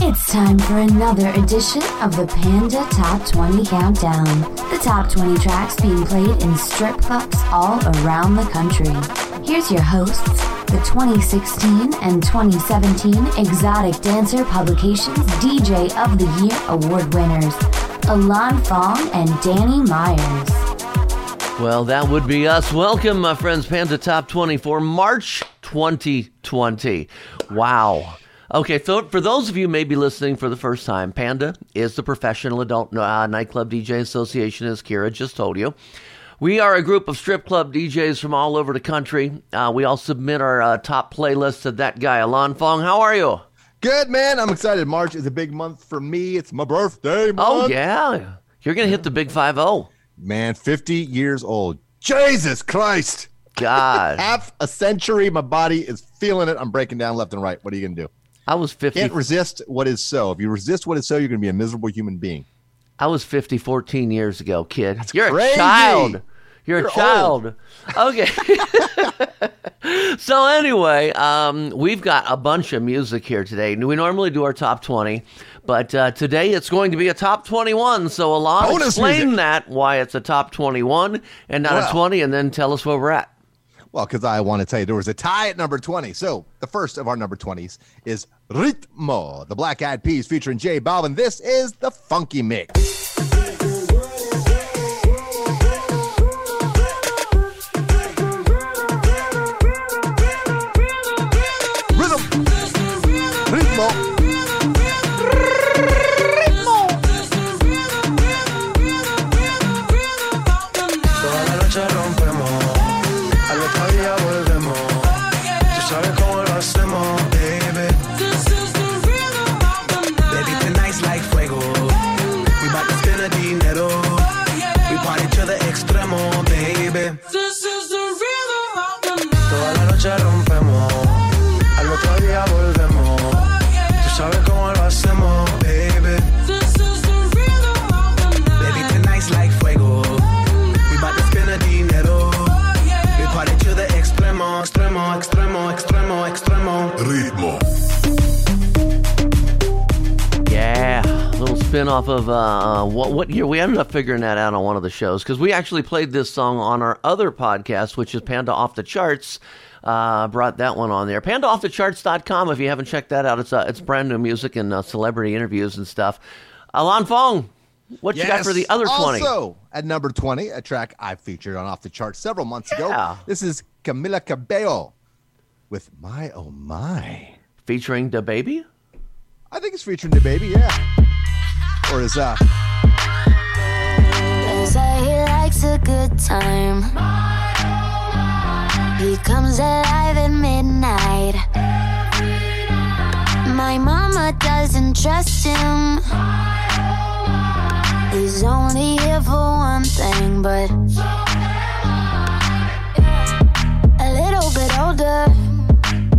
It's time for another edition of the Panda Top 20 Countdown. The top 20 tracks being played in strip clubs all around the country. Here's your hosts, the 2016 and 2017 Exotic Dancer Publications DJ of the Year award winners, Alon Fong and Danny Myers. Well, that would be us. Welcome, my friends, Panda Top 20 for March 2020. Wow. Okay, so for those of you maybe listening for the first time, Panda is the Professional Adult uh, Nightclub DJ Association, as Kira just told you. We are a group of strip club DJs from all over the country. Uh, we all submit our uh, top playlists to that guy, Alon Fong. How are you? Good, man. I'm excited. March is a big month for me. It's my birthday month. Oh, yeah. You're going to hit the big 5 0. Man, 50 years old. Jesus Christ. God. Half a century. My body is feeling it. I'm breaking down left and right. What are you going to do? I was 50. Can't resist what is so. If you resist what is so, you're going to be a miserable human being. I was 50 14 years ago, kid. That's You're crazy. a child. You're, You're a child. Okay. so anyway, um, we've got a bunch of music here today. We normally do our top 20, but uh, today it's going to be a top 21. So Alon, Bonus explain music. that why it's a top 21 and not a 20, and then tell us where we're at. Well, because I want to tell you there was a tie at number 20. So the first of our number 20s is Ritmo, the Black Eyed Peas featuring J Balvin. This is the Funky Mix. Spin off of uh, what, what year? We ended up figuring that out on one of the shows because we actually played this song on our other podcast, which is Panda Off the Charts. Uh, brought that one on there. PandaOffTheCharts.com if you haven't checked that out. It's uh, it's brand new music and uh, celebrity interviews and stuff. Alan Fong, what you got for the other 20? Also, at number 20, a track I featured on Off the Charts several months Yeah. ago. This is Camila Cabello with My Oh My. Featuring DaBaby? I think it's featuring DaBaby, yeah. Or is uh They say he likes a good time. He comes alive at midnight. My mama doesn't trust him. He's only here for one thing, but a little bit older.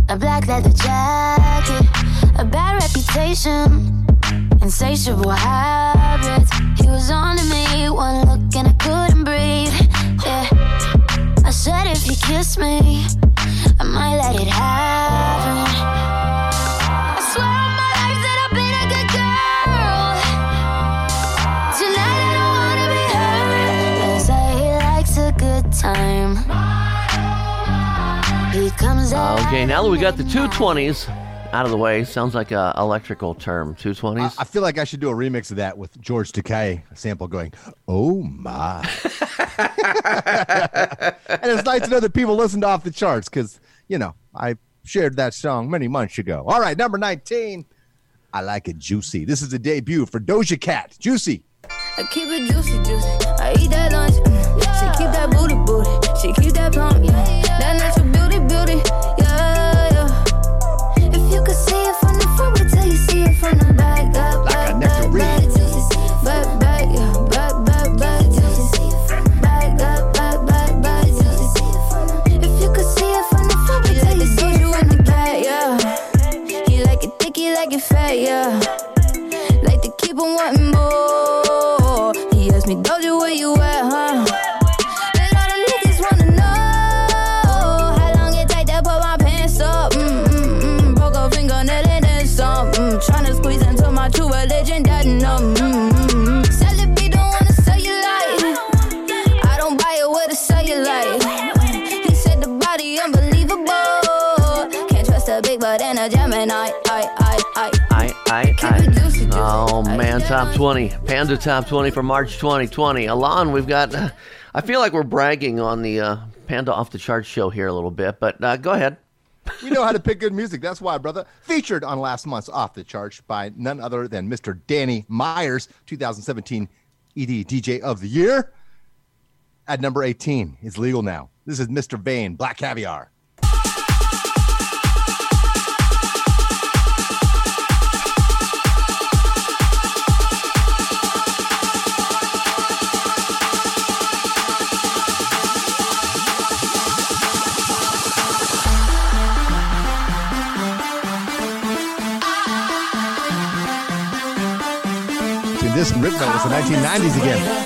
A black leather jacket, a bad reputation, insatiable habits. He was on to me, one look and I couldn't breathe. Yeah, I said if he kissed me, I might let it happen. I swear on my life that I've been a good girl. Tonight I don't wanna be hurt. They say he likes a good time. He comes okay, now that we got the at two midnight. twenties out of the way, sounds like a electrical term. Two twenties. I. I feel like I should do a remix of that with George Takei, a sample going, Oh my. and it's nice to know that people listened off the charts because, you know, I shared that song many months ago. All right, number 19. I like it juicy. This is the debut for Doja Cat. Juicy. I keep it juicy, juicy. I eat that lunch. mm. She keep that booty, booty. She keep that plump, yeah. That natural beauty, beauty, yeah, yeah. If you can see it from the front, wait till you see it from the back. Up, like back, a nectarine. Back, back, back, yeah, back, back, back. Like to keep on wanting more. He asked me, "Don't you where you at, huh?" I, I, Keep it juicy, juicy. Oh man, top 20. Panda top 20 for March 2020. Alon, we've got, I feel like we're bragging on the uh, Panda Off the Charts show here a little bit, but uh, go ahead. We know how to pick good music. That's why, brother. Featured on last month's Off the Charts by none other than Mr. Danny Myers, 2017 ED DJ of the Year. At number 18, is legal now. This is Mr. Vain, Black Caviar. Rhythm was the 1990s again.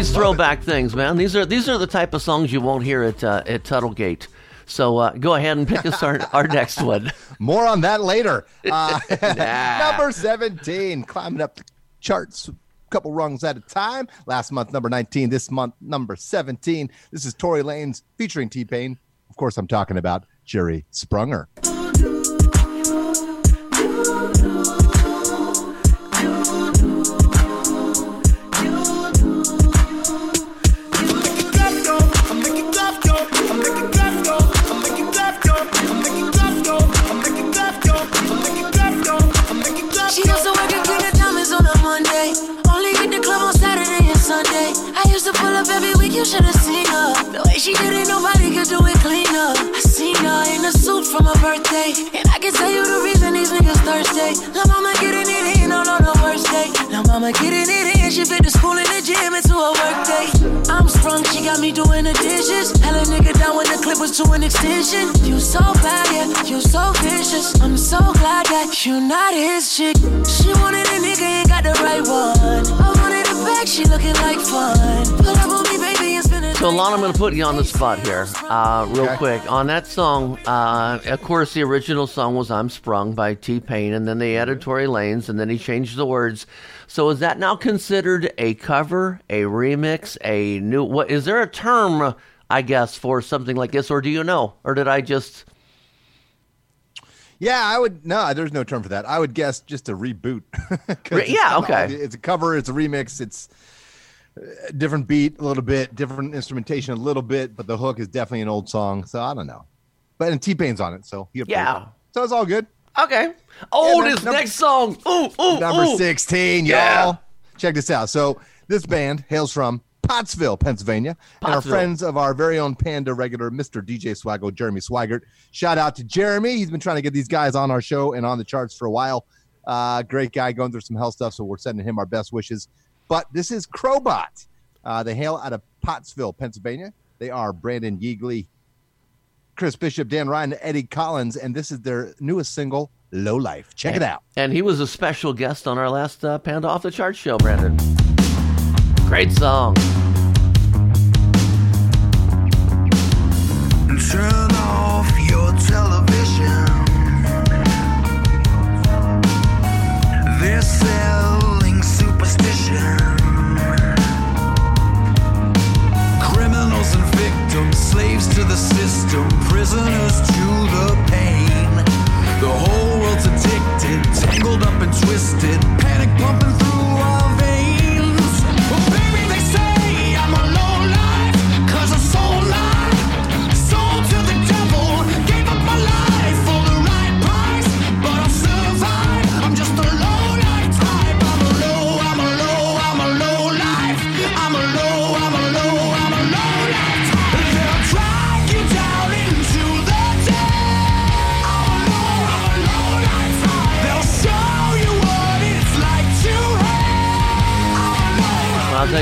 These throwback things, man. These are these are the type of songs you won't hear at uh, at Tuttlegate. So uh, go ahead and pick us our, our next one. More on that later. Uh, number 17, climbing up the charts a couple rungs at a time. Last month, number 19. This month, number 17. This is Tory Lanez featuring T Pain. Of course, I'm talking about Jerry Sprunger. On. Only hit the club on Saturday and Sunday. I used to pull up every week, you should have seen her. The way she did it, nobody could do it cleaner. I seen her in a suit from her birthday. And I can tell you the reason these niggas thirsty. La mama getting it in on, the worst day. La mama getting it in, she fit the school and the gym into a work day. I'm sprung, she got me doing the dishes. Hella nigga down clip was to an extension. You so bad, yeah, you so vicious. I'm so glad that you're not his chick. She wanted a nigga, ain't got the right one. I wanted a bag, she looking like fun. Pull up on me, baby, and spin it. So, Alon, I'm going to put you on the spot here, uh, real Okay. quick. On that song, uh, of course, the original song was "I'm Sprung" by T Pain, and then they added Tory Lanez, and then he changed the words. So, is that now considered a cover, a remix, a new? What is there a term? I guess for something like this, or do you know, or did I just? Yeah, I would. No, there's no term for that. I would guess just a reboot. Re- yeah, it's okay. It's a cover. It's a remix. It's a different beat a little bit, different instrumentation a little bit, but the hook is definitely an old song. So I don't know. But and T Pain's on it, so he Yeah. it. So it's all good. Okay. Man, this number- next song. Ooh, ooh, Number ooh. 16, y'all. Yeah. Check this out. So this band hails from Pottsville, Pennsylvania, and our friends of our very own Panda regular, Mr. DJ Swaggo, Jeremy Swigert. Shout out to Jeremy. He's been trying to get these guys on our show and on the charts for a while. Uh, great guy going through some health stuff, so we're sending him our best wishes. But this is Crobot. Uh, they hail out of Pottsville, Pennsylvania. They are Brandon Yeagley, Chris Bishop, Dan Ryan, Eddie Collins, and this is their newest single, Low Life. Check it out. And he was a special guest on our last uh, Panda Off the Charts show, Brandon. Great song. Turn off your television. They're selling superstition. Criminals and victims, slaves to the system, prisoners to the pain. The whole world's addicted, tangled up and twisted, panic pumping through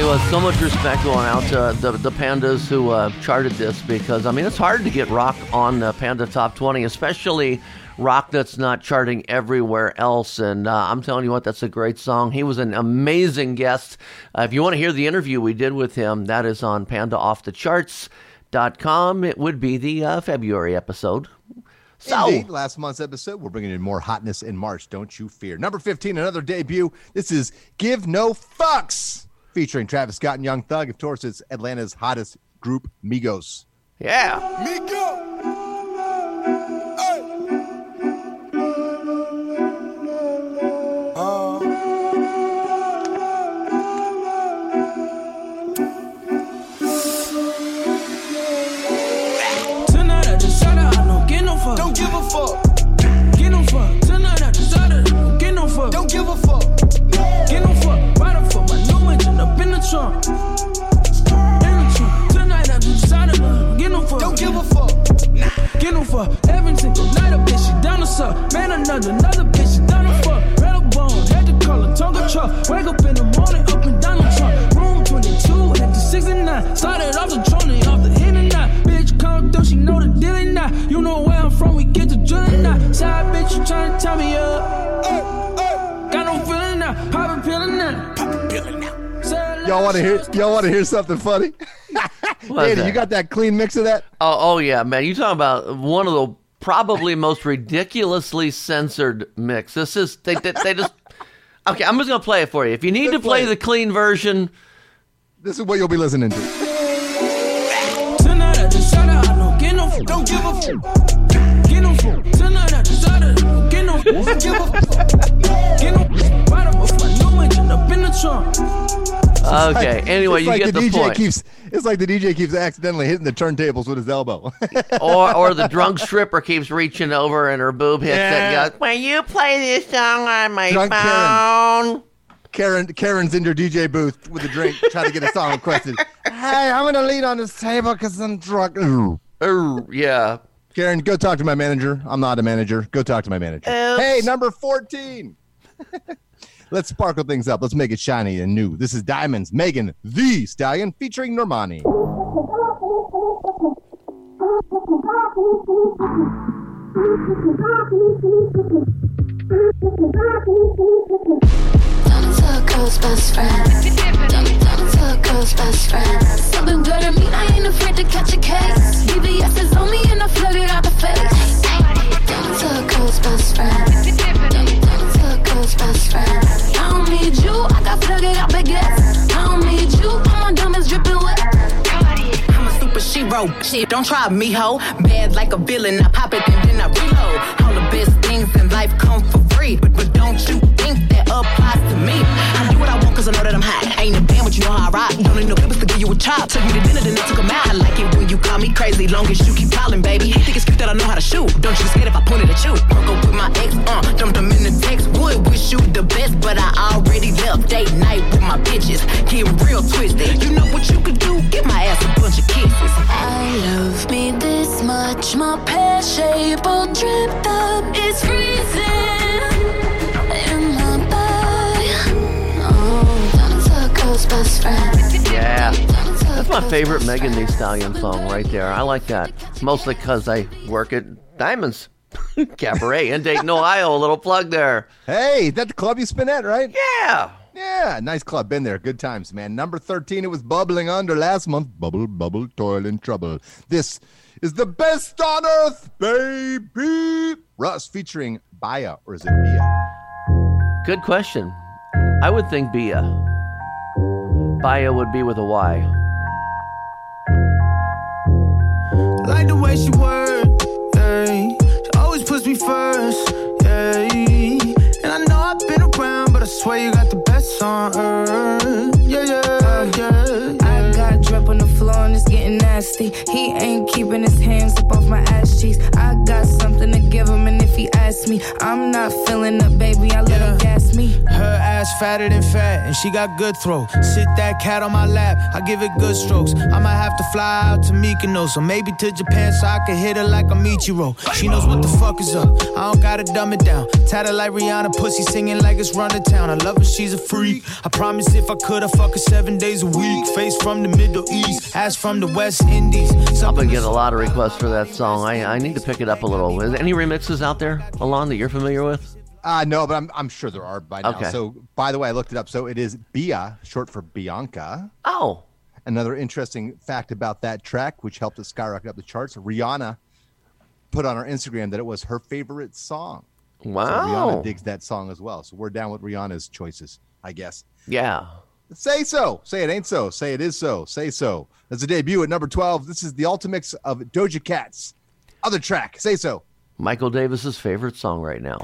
tell you so much respect going out to the, the pandas who uh, charted this because, I mean, it's hard to get rock on the Panda Top 20, especially rock that's not charting everywhere else. And uh, I'm telling you what, that's a great song. He was an amazing guest. Uh, if you want to hear the interview we did with him, that is on pandaoffthecharts.com. It would be the uh, February episode. So, Indeed, last month's episode, we're bringing in more hotness in March. Don't you fear. Number 15, another debut. This is Give No Fucks, featuring Travis Scott and Young Thug. Of course, it's Atlanta's hottest group, Migos. yeah. Uh. Tonight I decided I don't get no fuck. Don't give a fuck. Get no fuck. Tonight I decided I don't get no fuck. Don't give a fuck. Engine up in the trunk. In the trunk. Tonight I decided I don't get no fuck. Don't give a fuck. Get no fuck. Every single night a bitch she down to suck. Man another another bitch she down to fuck. Rattle bone. Had to call a Tonka truck. Wake up in the morning up and down the trunk. Room 22 at the 69. Started off the trolley off the and not. Bitch come through, she know the deal and not. You know where I'm from, we get to drilling now. Side bitch, you tryna tie me up. Got no feeling now. Pop a pill and now. Y'all want to hear? Y'all want to hear something funny? What's Danny, that? you got that clean mix of that? Oh, oh yeah, man. You talking about one of the probably most ridiculously censored mix. This is they they, they just Okay, I'm just gonna play it for you. If you need Let's to play play the clean version, This is what you'll be listening to. Tonight I decided I don't get no fuck. Don't give a fuck. Get no fuck. Tonight I decided get no fuck. Don't fuck. Get no fuck. Right up with my new engine up in the trunk. Okay. Anyway, it's you like get the, the, DJ point. keeps. It's like the DJ keeps accidentally hitting the turntables with his elbow. or or the drunk stripper keeps reaching over and her boob hits Yeah. it goes, "Will you play this song on my Drunk phone?" Karen. Karen Karen's in your DJ booth with a drink, trying to get a song requested. hey, I'm gonna lean on this table because I'm drunk. Ooh. Ooh, yeah. Karen, go talk to my manager. I'm not a manager. Go talk to my manager. Oops. Hey, number 14. Let's sparkle things up. Let's make it shiny and new. This is Diamonds, Megan, Thee Stallion, featuring Normani. Turn into a girl's best friend. Turn, turn into a girl's best friend. Something good to me, I ain't afraid to catch a case. BBS is on me and I flood it out the face. Turn into a girl's best friend. Girl's best friend. I don't need you, I got flooded out baguettes. I don't need you, all my diamonds dripping wet. I'm a super shero. Shit, don't try me, ho. Bad like a villain. I pop it and then I reload. All the best things in life come for free. But, but don't you think that applies to me? I do what I want cause I know that I'm hot. I ain't a band, but you know how I rock. Don't need no papers to give you a chop. Took you to dinner, then I took 'em out. I like it when you call me crazy. Long as you keep calling, baby. Think it's cute that I know how to shoot. Don't you get scared if I point it at you. Broke up with my ex, uh, dumped them in the text. Would wish you the best, but I already left date night with my bitches. Getting real twisted. You know what you could do? Give my ass a bunch of kisses. I love me this much. My pear shape all dripped up. It's freezing in my body. Oh, turn into girl's best friend. Yeah. Turn into a That's my favorite Megan Thee. Stallion song right there. I like that. Mostly because I work at Diamonds Cabaret in Dayton, Ohio. A little plug there. Hey, that the club you spin at, right? Yeah. Yeah, nice club. Been there. Good times, man. Number 13, it was bubbling under last month. Bubble, bubble, toil and trouble. This is the best on earth, baby. Russ featuring Baya, or is it Bia? Good question. I would think Bia. Bia would be with a Y. Like the way she work, yeah. Always me first, yeah. And I know I've been around, but I swear you got the best on earth, yeah, yeah, yeah. I got drip on the floor and it's getting nasty. He ain't keeping his hands up off my ass cheeks. Asks me, I'm not feeling up, baby. I let him gas me. Her ass fatter than fat, and she got good throw. Sit that cat on my lap, I give it good strokes. I might have to fly out to Mykonos, or maybe to Japan so I can hit her like a Michiro. She knows what the fuck is up. I don't gotta dumb it down. Tatted like Rihanna, pussy singing like it's run to town. I love her, she's a freak. I promise if I could, I fuck her seven days a week. Face from the Middle East, ass from the West Indies. I've been getting a lot of requests for that song. I, I need to pick it up a little. Is any remixes out there, Alon, that you're familiar with? Uh, no, but I'm, I'm sure there are by now. Okay. So, by the way, I looked it up. So it is Bia, short for Bianca. Oh, Another interesting fact about that track, which helped us skyrocket up the charts, Rihanna put on her Instagram that it was her favorite song. So wow. Rihanna digs that song as well. So we're down with Rihanna's choices, I guess. yeah. Say so. Say it ain't so. Say it is so. Say so. That's a debut at number 12. This is the Ultimix of Doja Cat's other track. Say so. Michael Davis's favorite song right now.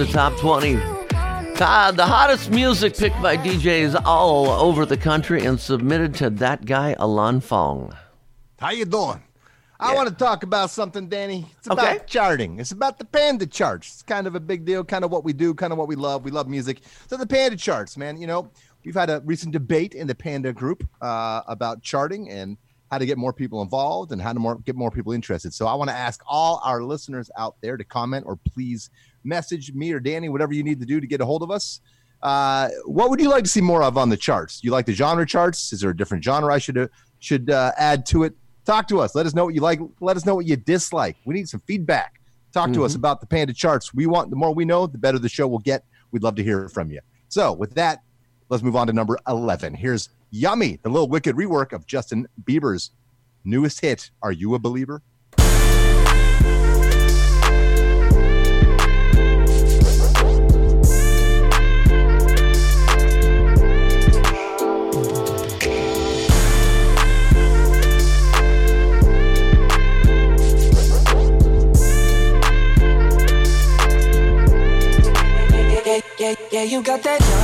Panda Top 20. Uh, the hottest music picked by DJs all over the country and submitted to that guy, Alan Fong. How you doing? I want to talk about something, Danny. It's about Okay. charting. It's about the Panda charts. It's kind of a big deal, kind of what we do, kind of what we love. We love music. So the Panda charts, man. You know, we've had a recent debate in the Panda group uh, about charting and how to get more people involved and how to more, get more people interested. So I want to ask all our listeners out there to comment or please message me or Danny, whatever you need to do to get a hold of us. Uh, what would you like to see more of on the charts? You like the genre charts? Is there a different genre I should uh, should uh, add to it? Talk to us. Let us know what you like. Let us know what you dislike. We need some feedback. Talk to us about the Panda charts. We want the more we know, the better the show will get. We'd love to hear from you. So with that, let's move on to number eleven. Here's "Yummy," the Little Wicked rework of Justin Bieber's newest hit. Are you a believer? Yeah, you got that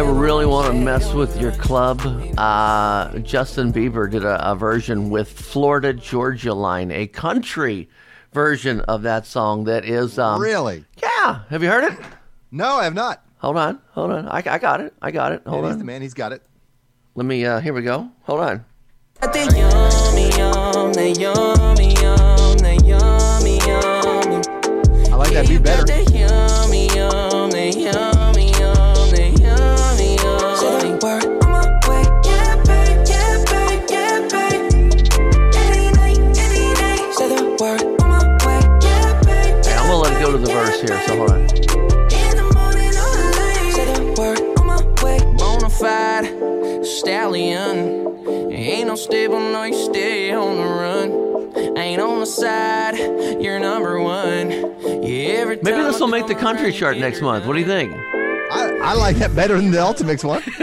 ever really want to mess with your club, uh, Justin Bieber did a, a version with Florida Georgia Line, a country version of that song that is. Um, really? Yeah. Have you heard it? No, I have not. Hold on. Hold on. I, I got it. I got it. Hold on. he's the man. He's got it. Let me. Uh, here we go. Hold on. I like that Yeah, beat better. Here. So hold on. In the morning or the late. Say the word on my way. Bonafide stallion. Ain't no stable, no, you stay on the run. Ain't on the side, you're number one. Yeah, every Maybe this will make the country around, chart next month. What do you think? I, I like that better than the Ultimix one.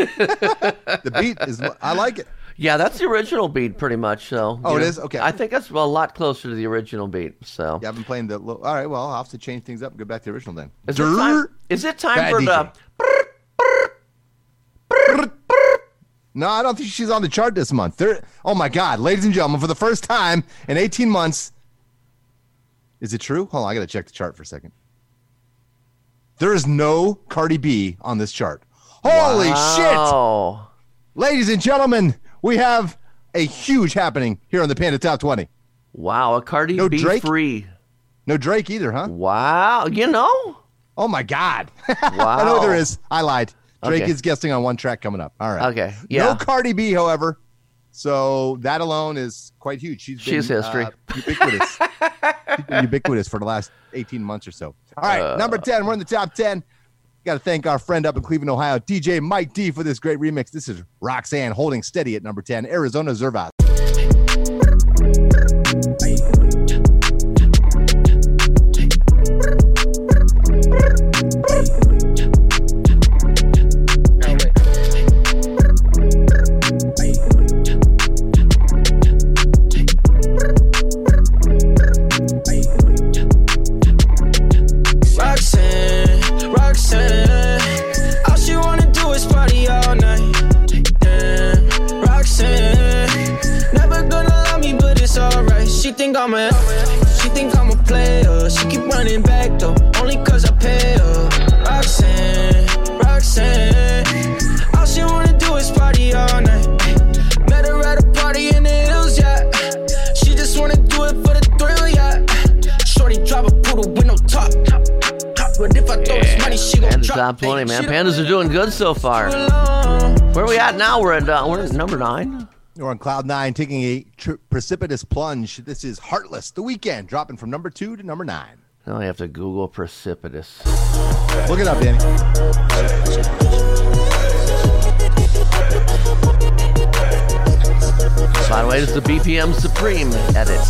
the beat is. I like it. Yeah, that's the original beat, pretty much. So. Oh, it know, is? Okay. I think that's a lot closer to the original beat. So. Yeah, I've been playing the. All right, well, I'll have to change things up and go back to the original then. Is it time? Is it time Bad for DJ. the? No, I don't think she's on the chart this month. There, oh my God, ladies and gentlemen, for the first time in 18 months, is it true? Hold on, I got to check the chart for a second. There is no Cardi B on this chart. Holy shit! Ladies and gentlemen, we have a huge happening here on the Panda Top 20. Wow, a Cardi No B Drake? free. No Drake either, huh? Wow, you know? Oh my God. Wow. I know there is. I lied. Drake Okay. is guesting on one track coming up. All right. Okay, Yeah. No. Cardi B, however. So that alone is quite huge. She's been, She's history. uh, ubiquitous. Ubiquitous for the last 18 months or so. All right, Uh. number 10. We're in the top 10. Got to thank our friend up in Cleveland, Ohio, DJ Mike D, for this great remix. This is Roxanne holding steady at number 10, Arizona Zervas. Top 20, man. Pandas are doing good so far. alone. Where we at now? We're at, uh, we're at number nine. We're on cloud nine, taking a tr- precipitous plunge. This is Heartless, the Weeknd, dropping from number two to number nine. Now I have to Google precipitous. Look it up, Danny. By the way, this is the BPM Supreme edit.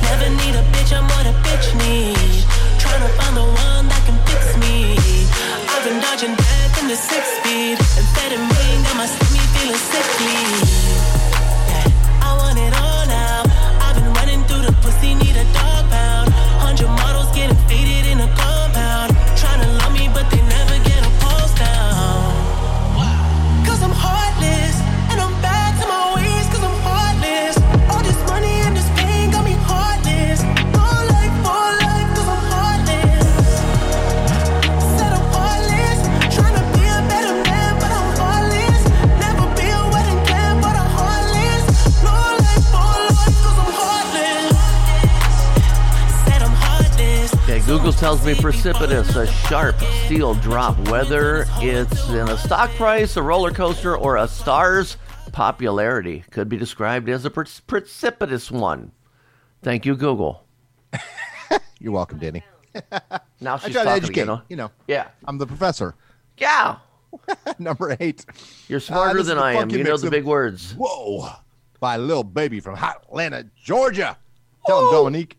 Never need a bitch, I'm what a bitch need. Tryna find the Been death in the six speed. Amphetamine got my stomach feeling sickly. Tells me precipitous, a sharp steel drop, whether it's in a stock price, a roller coaster, or a star's popularity, could be described as a pre- precipitous one. Thank you, Google. You're welcome, Danny. Now I she's try to talking educate. again. huh? You know, Yeah. I'm the professor. Yeah. number eight. You're smarter uh, is than I am. You know the big words. Whoa. By Lil Baby from Atlanta, Georgia. Tell him, Dominique.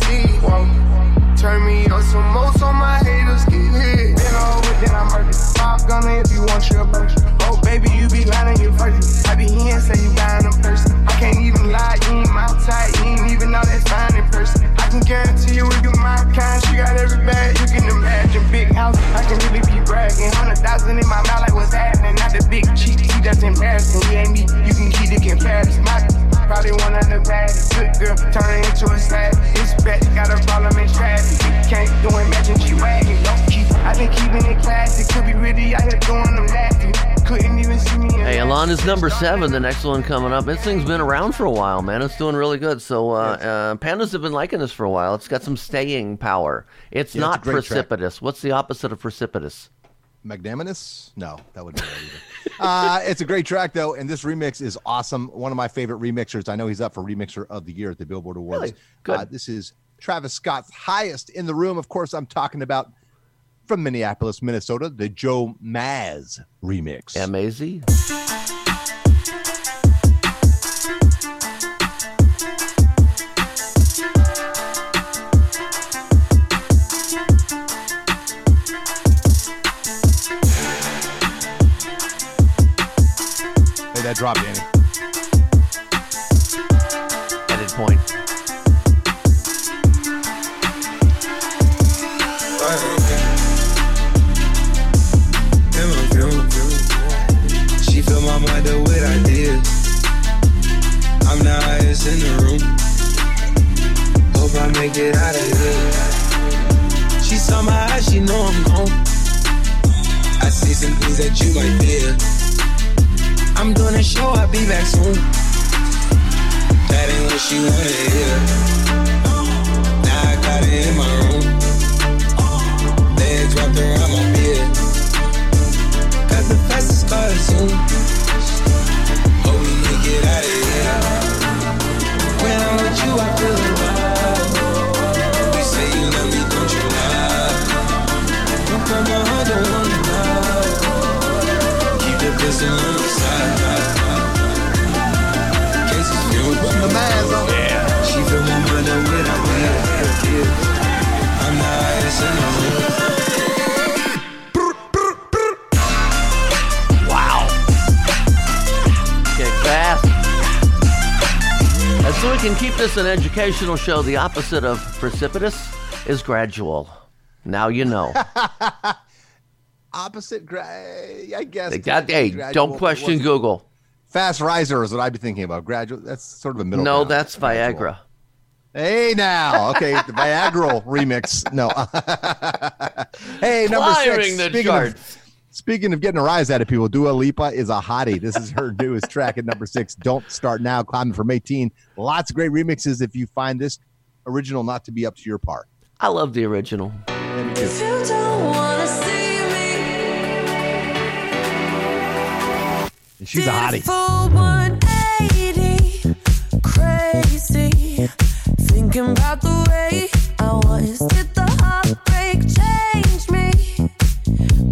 Turn me up some more so my haters get hit. Then over, then I'm murdered. Pop gunner if you want your burst. Oh, baby, you be lying your first. I be here and say you buying a person. I can't even lie, you ain't mouth tight, you ain't even know that's fine in person. I can guarantee you if you my kind, she got every bag you can imagine. Big house, I can really be bragging. Hundred thousand in my mouth, like what's happening? Not the big cheat, he just embarrassing. He ain't me, you can keep the comparison. My Probably one of the baddest. Good girl, turn into a sad. This bitch got a problem in me. in Hey, that. Alana's number seven, the next one coming up. This thing's been around for a while, man. It's doing really good. So, uh, uh, pandas have been liking this for a while. It's got some staying power. It's Yeah, not a great track. precipitous. What's the opposite of precipitous? Magnanimous? No, that wouldn't be right either. uh, it's a great track though, and this remix is awesome. One of my favorite remixers. I know he's up for remixer of the year at the Billboard Awards. Really? Good. Uh, this is Travis Scott's highest in the room. Of course, I'm talking about from Minneapolis, Minnesota, the Joe Maz remix. M A Z. Hey, that dropped, Annie. I'll be back soon. That ain't what she wanted to can keep this an educational show, the opposite of precipitous is gradual. Now you know. Opposite, gra- I guess. That- hey, Gradual, don't question Google. Fast riser is what I'd be thinking about. Gradual. That's sort of a middle. No, ground. that's Viagra. Hey now, okay, the Viagra remix. No. hey, number Climbing six. the speaking charts. of speaking of getting a rise out of people, Dua Lipa is a hottie. This is her newest track at number six. Don't start now. Climbing from 18. Lots of great remixes. If you find this original not to be up to your par. I love the original. If you don't wanna see And she's a hottie.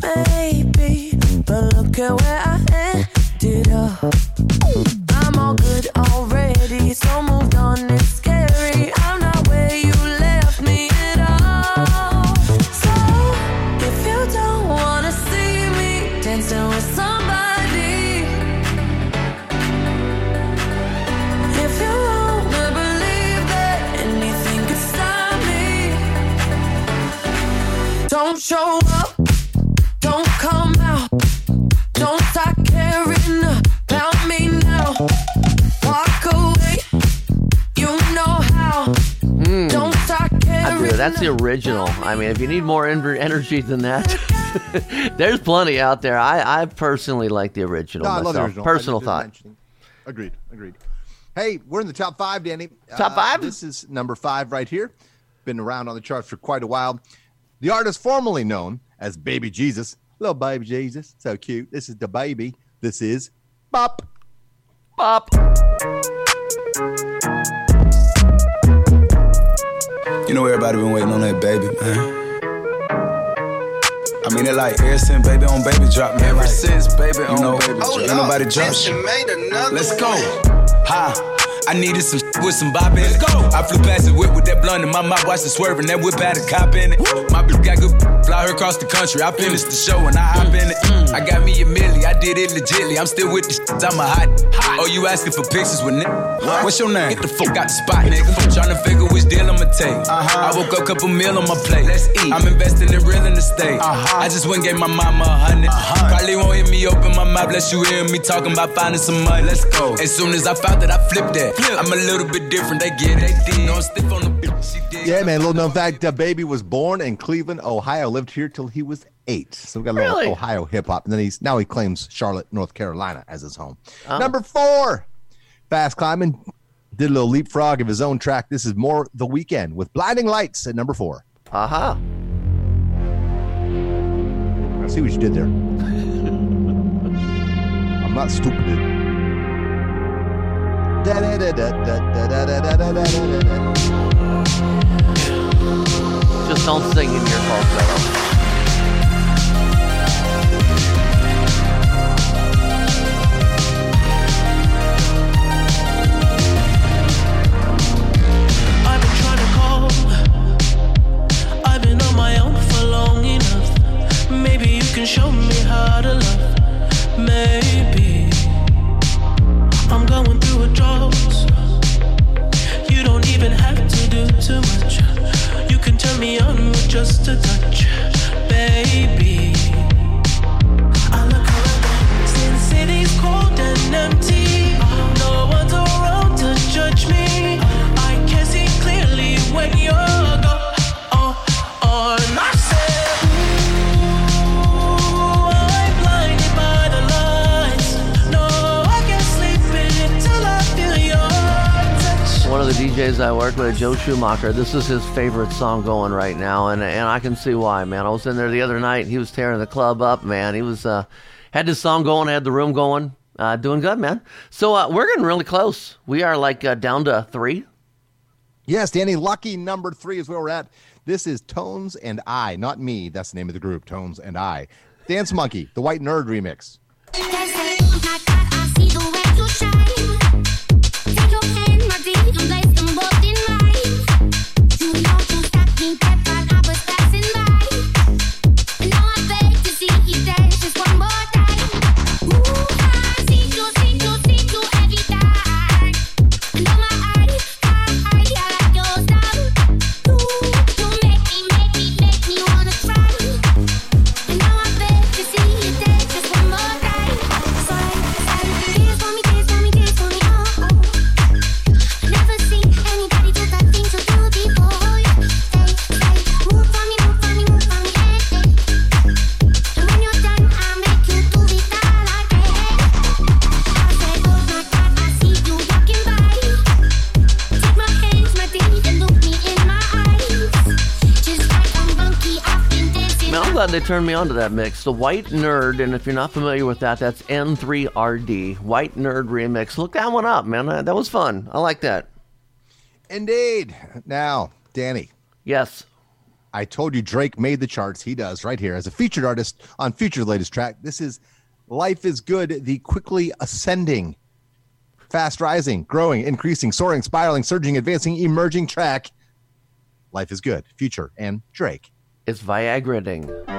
Maybe, but look at where I ended up. I'm all good already, so moved on. It's scary. I'm not where you left me at all. So if you don't wanna see me dancing with somebody, if you wanna believe that anything could stop me, don't show That's the original. I mean, if you need more en- energy than that, there's plenty out there. I, I personally like the original No, I love the original. Personal thought. mentioning- Agreed. Agreed. Hey, we're in the top five, Danny. Top Uh, five? This is number five right here. Been around on the charts for quite a while. The artist formerly known as Baby Jesus. Little Baby Jesus. So cute. This is DaBaby. This is Bop. Bop. You know everybody been waiting on that baby, man. I mean, it like ever since baby on baby drop, man. Ever since baby on know, baby drop, ain't nobody drop shit. Let's go. Ha. I needed some with some bop in it. Go. I flew past the whip with that blunt in my mouth, watched it swerving. That whip had a cop in it. My bitch got good, fly her across the country. I finished the show and I hop in it. Mm. I got me a milli, I did it legitly. I'm still with the shit, I'm a hot. Oh, you asking for pictures with nigga? What's your name? Get the fuck out the spot, nigga. Tryna figure which deal I'ma take. Uh-huh. I woke up, couple meal on my plate. Let's eat. I'm investing in real estate. Uh-huh. I just went and gave my mama a 100 Probably won't hear me open my mouth, bless you hear me talking about finding some money. Let's go. As soon as I found that, I flipped that. I'm a little bit different, they get it. They. No, I'm stiff on the bitch, she did. Yeah, man. Little known fact: DaBaby was born in Cleveland, Ohio. Lived here till he was eight. So we got a little Really? Ohio hip hop, and then he's now he claims Charlotte, North Carolina, as his home. Oh. Number four, fast climbing. Did a little leapfrog of his own track. This is more the Weeknd with blinding lights at number four. Aha. I see what you did there. I'm not stupid. Just don't sing in your falsetto. DJs I work with, Joe Schumacher, this is his favorite song going right now, and and I can see why, man. I was in there the other night, he was tearing the club up, man. He was uh, had this song going, had the room going, uh, doing good, man. So uh, we're getting really close. We are like uh, down to three. Yes, Danny, lucky number three is where we're at. This is Tones and I, not me. That's the name of the group, Tones and I. Dance Monkey, the White Nerd remix. Turned me on to that mix. The White Nerd, and if you're not familiar with that, that's N3RD. White Nerd remix. Look that one up, man. That that was fun. I like that. Indeed. Now, Danny. Yes. I told you Drake made the charts. He does right here as a featured artist on Future's latest track. This is Life is Good, the quickly ascending, fast rising, growing, increasing, soaring, spiraling, surging, advancing, emerging track. Life is Good, Future, and Drake. It's Viagra ding.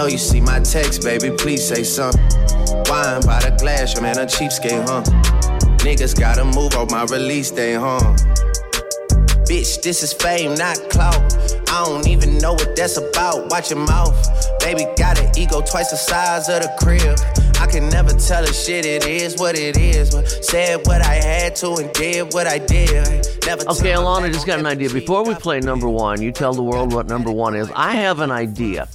Know you see my text, baby, please say something. Wine by the glass, your man a cheapskate, huh? Niggas gotta move on my release day, huh? Bitch, this is fame, not clout. I don't even know what that's about. Watch your mouth. Baby got an ego twice the size of the crib. I can never tell a shit, it is what it is. But said what I had to and did what I did. Never Okay, Alana, I just got an idea. Before we play number one, you tell the world what number one is. I have an idea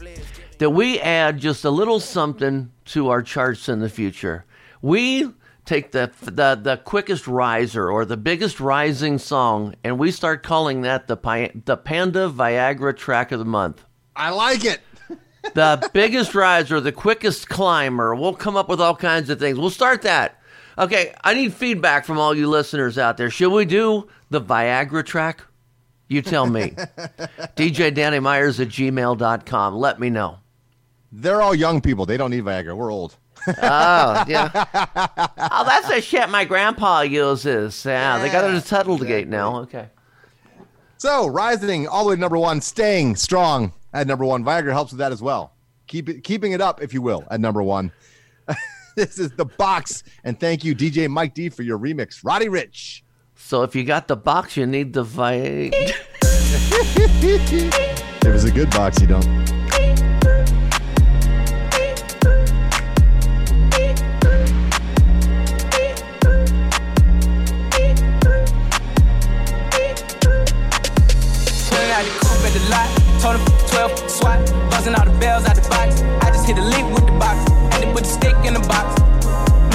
that we add just a little something to our charts in the future. We take the the, the quickest riser or the biggest rising song, and we start calling that the the Panda Viagra track of the month. I like it. the biggest riser, the quickest climber. We'll come up with all kinds of things. We'll start that. Okay, I need feedback from all you listeners out there. Should we do the Viagra track? You tell me. DJ Danny Myers at gmail.com. Let me know. They're all young people. They don't need Viagra. We're old. Oh, yeah. oh, that's the shit my grandpa uses. Yeah, they got it at Tuttle Gate now. Okay. So, rising all the way to number one, staying strong at number one. Viagra helps with that as well. Keep it, keeping it up, if you will, at number one. this is the box, and thank you, DJ Mike D, for your remix, Roddy Ricch. So if you got the box, you need the vi. If it's a good box, you don't. The lot. Told him 12 swat. Buzzing all the bells out the box. I just hit a link with the box. Had to put the stick in the box.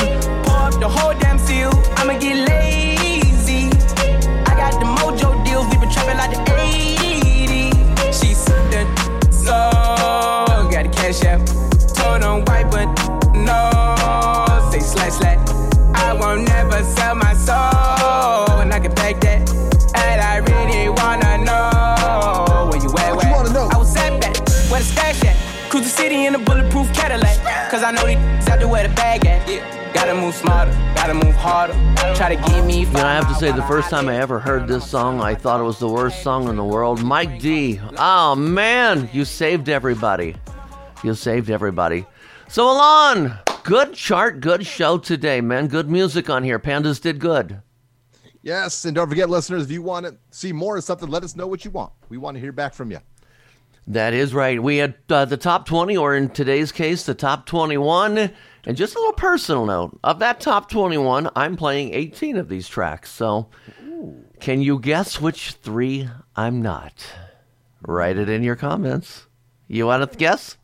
Mm. Pour up the whole damn seal. I'ma get lazy. I got the mojo deals. We been trapping like the 80s. She said so. Got the cash app. Told him white, but no. Say slash slash. I won't never sell my soul. And I can back that. Cruise the city in a bulletproof Cadillac. Cause I know these out there where the bag at. Yeah. Gotta move smarter, gotta move harder. Try to get me. You know, I have to say, the first time I ever heard this song, I thought it was the worst song in the world. Mike D. Oh, man, you saved everybody. You saved everybody. So, Alon, good chart, good show today, man. Good music on here. Pandas did good. Yes, and don't forget, listeners, if you want to see more of something, let us know what you want. We want to hear back from you. That is right. We had uh, the top 20, or in today's case, the top 21. And just a little personal note of that top 21, I'm playing 18 of these tracks. So, can you guess which three I'm not? Write it in your comments. You want to guess?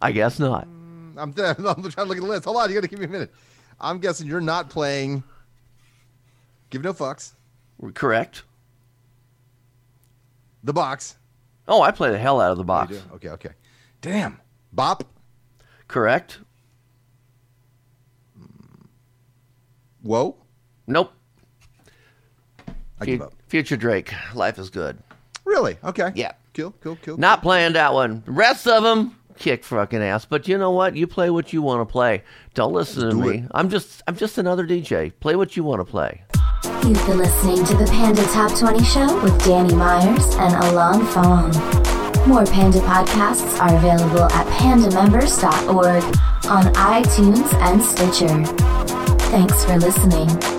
I guess not. I'm, I'm trying to look at the list. Hold on, you got to give me a minute. I'm guessing you're not playing. Give no fucks. Correct. The box. Oh, I play the hell out of the box. Okay, okay. Damn. Bop. Correct. Hmm. Whoa. Nope. I give up. Future Drake. Life is good. Really? Okay. Yeah. Cool, cool, cool. Not playing that one. Rest of them kick fucking ass. But you know what? You play what you want to play. Don't listen to do me. I'm just I'm just another DJ. Play what you want to play. You've been listening to the Panda Top 20 Show with Danny Myers and Alon Fong. More Panda podcasts are available at pandamembers.org on iTunes and Stitcher. Thanks for listening.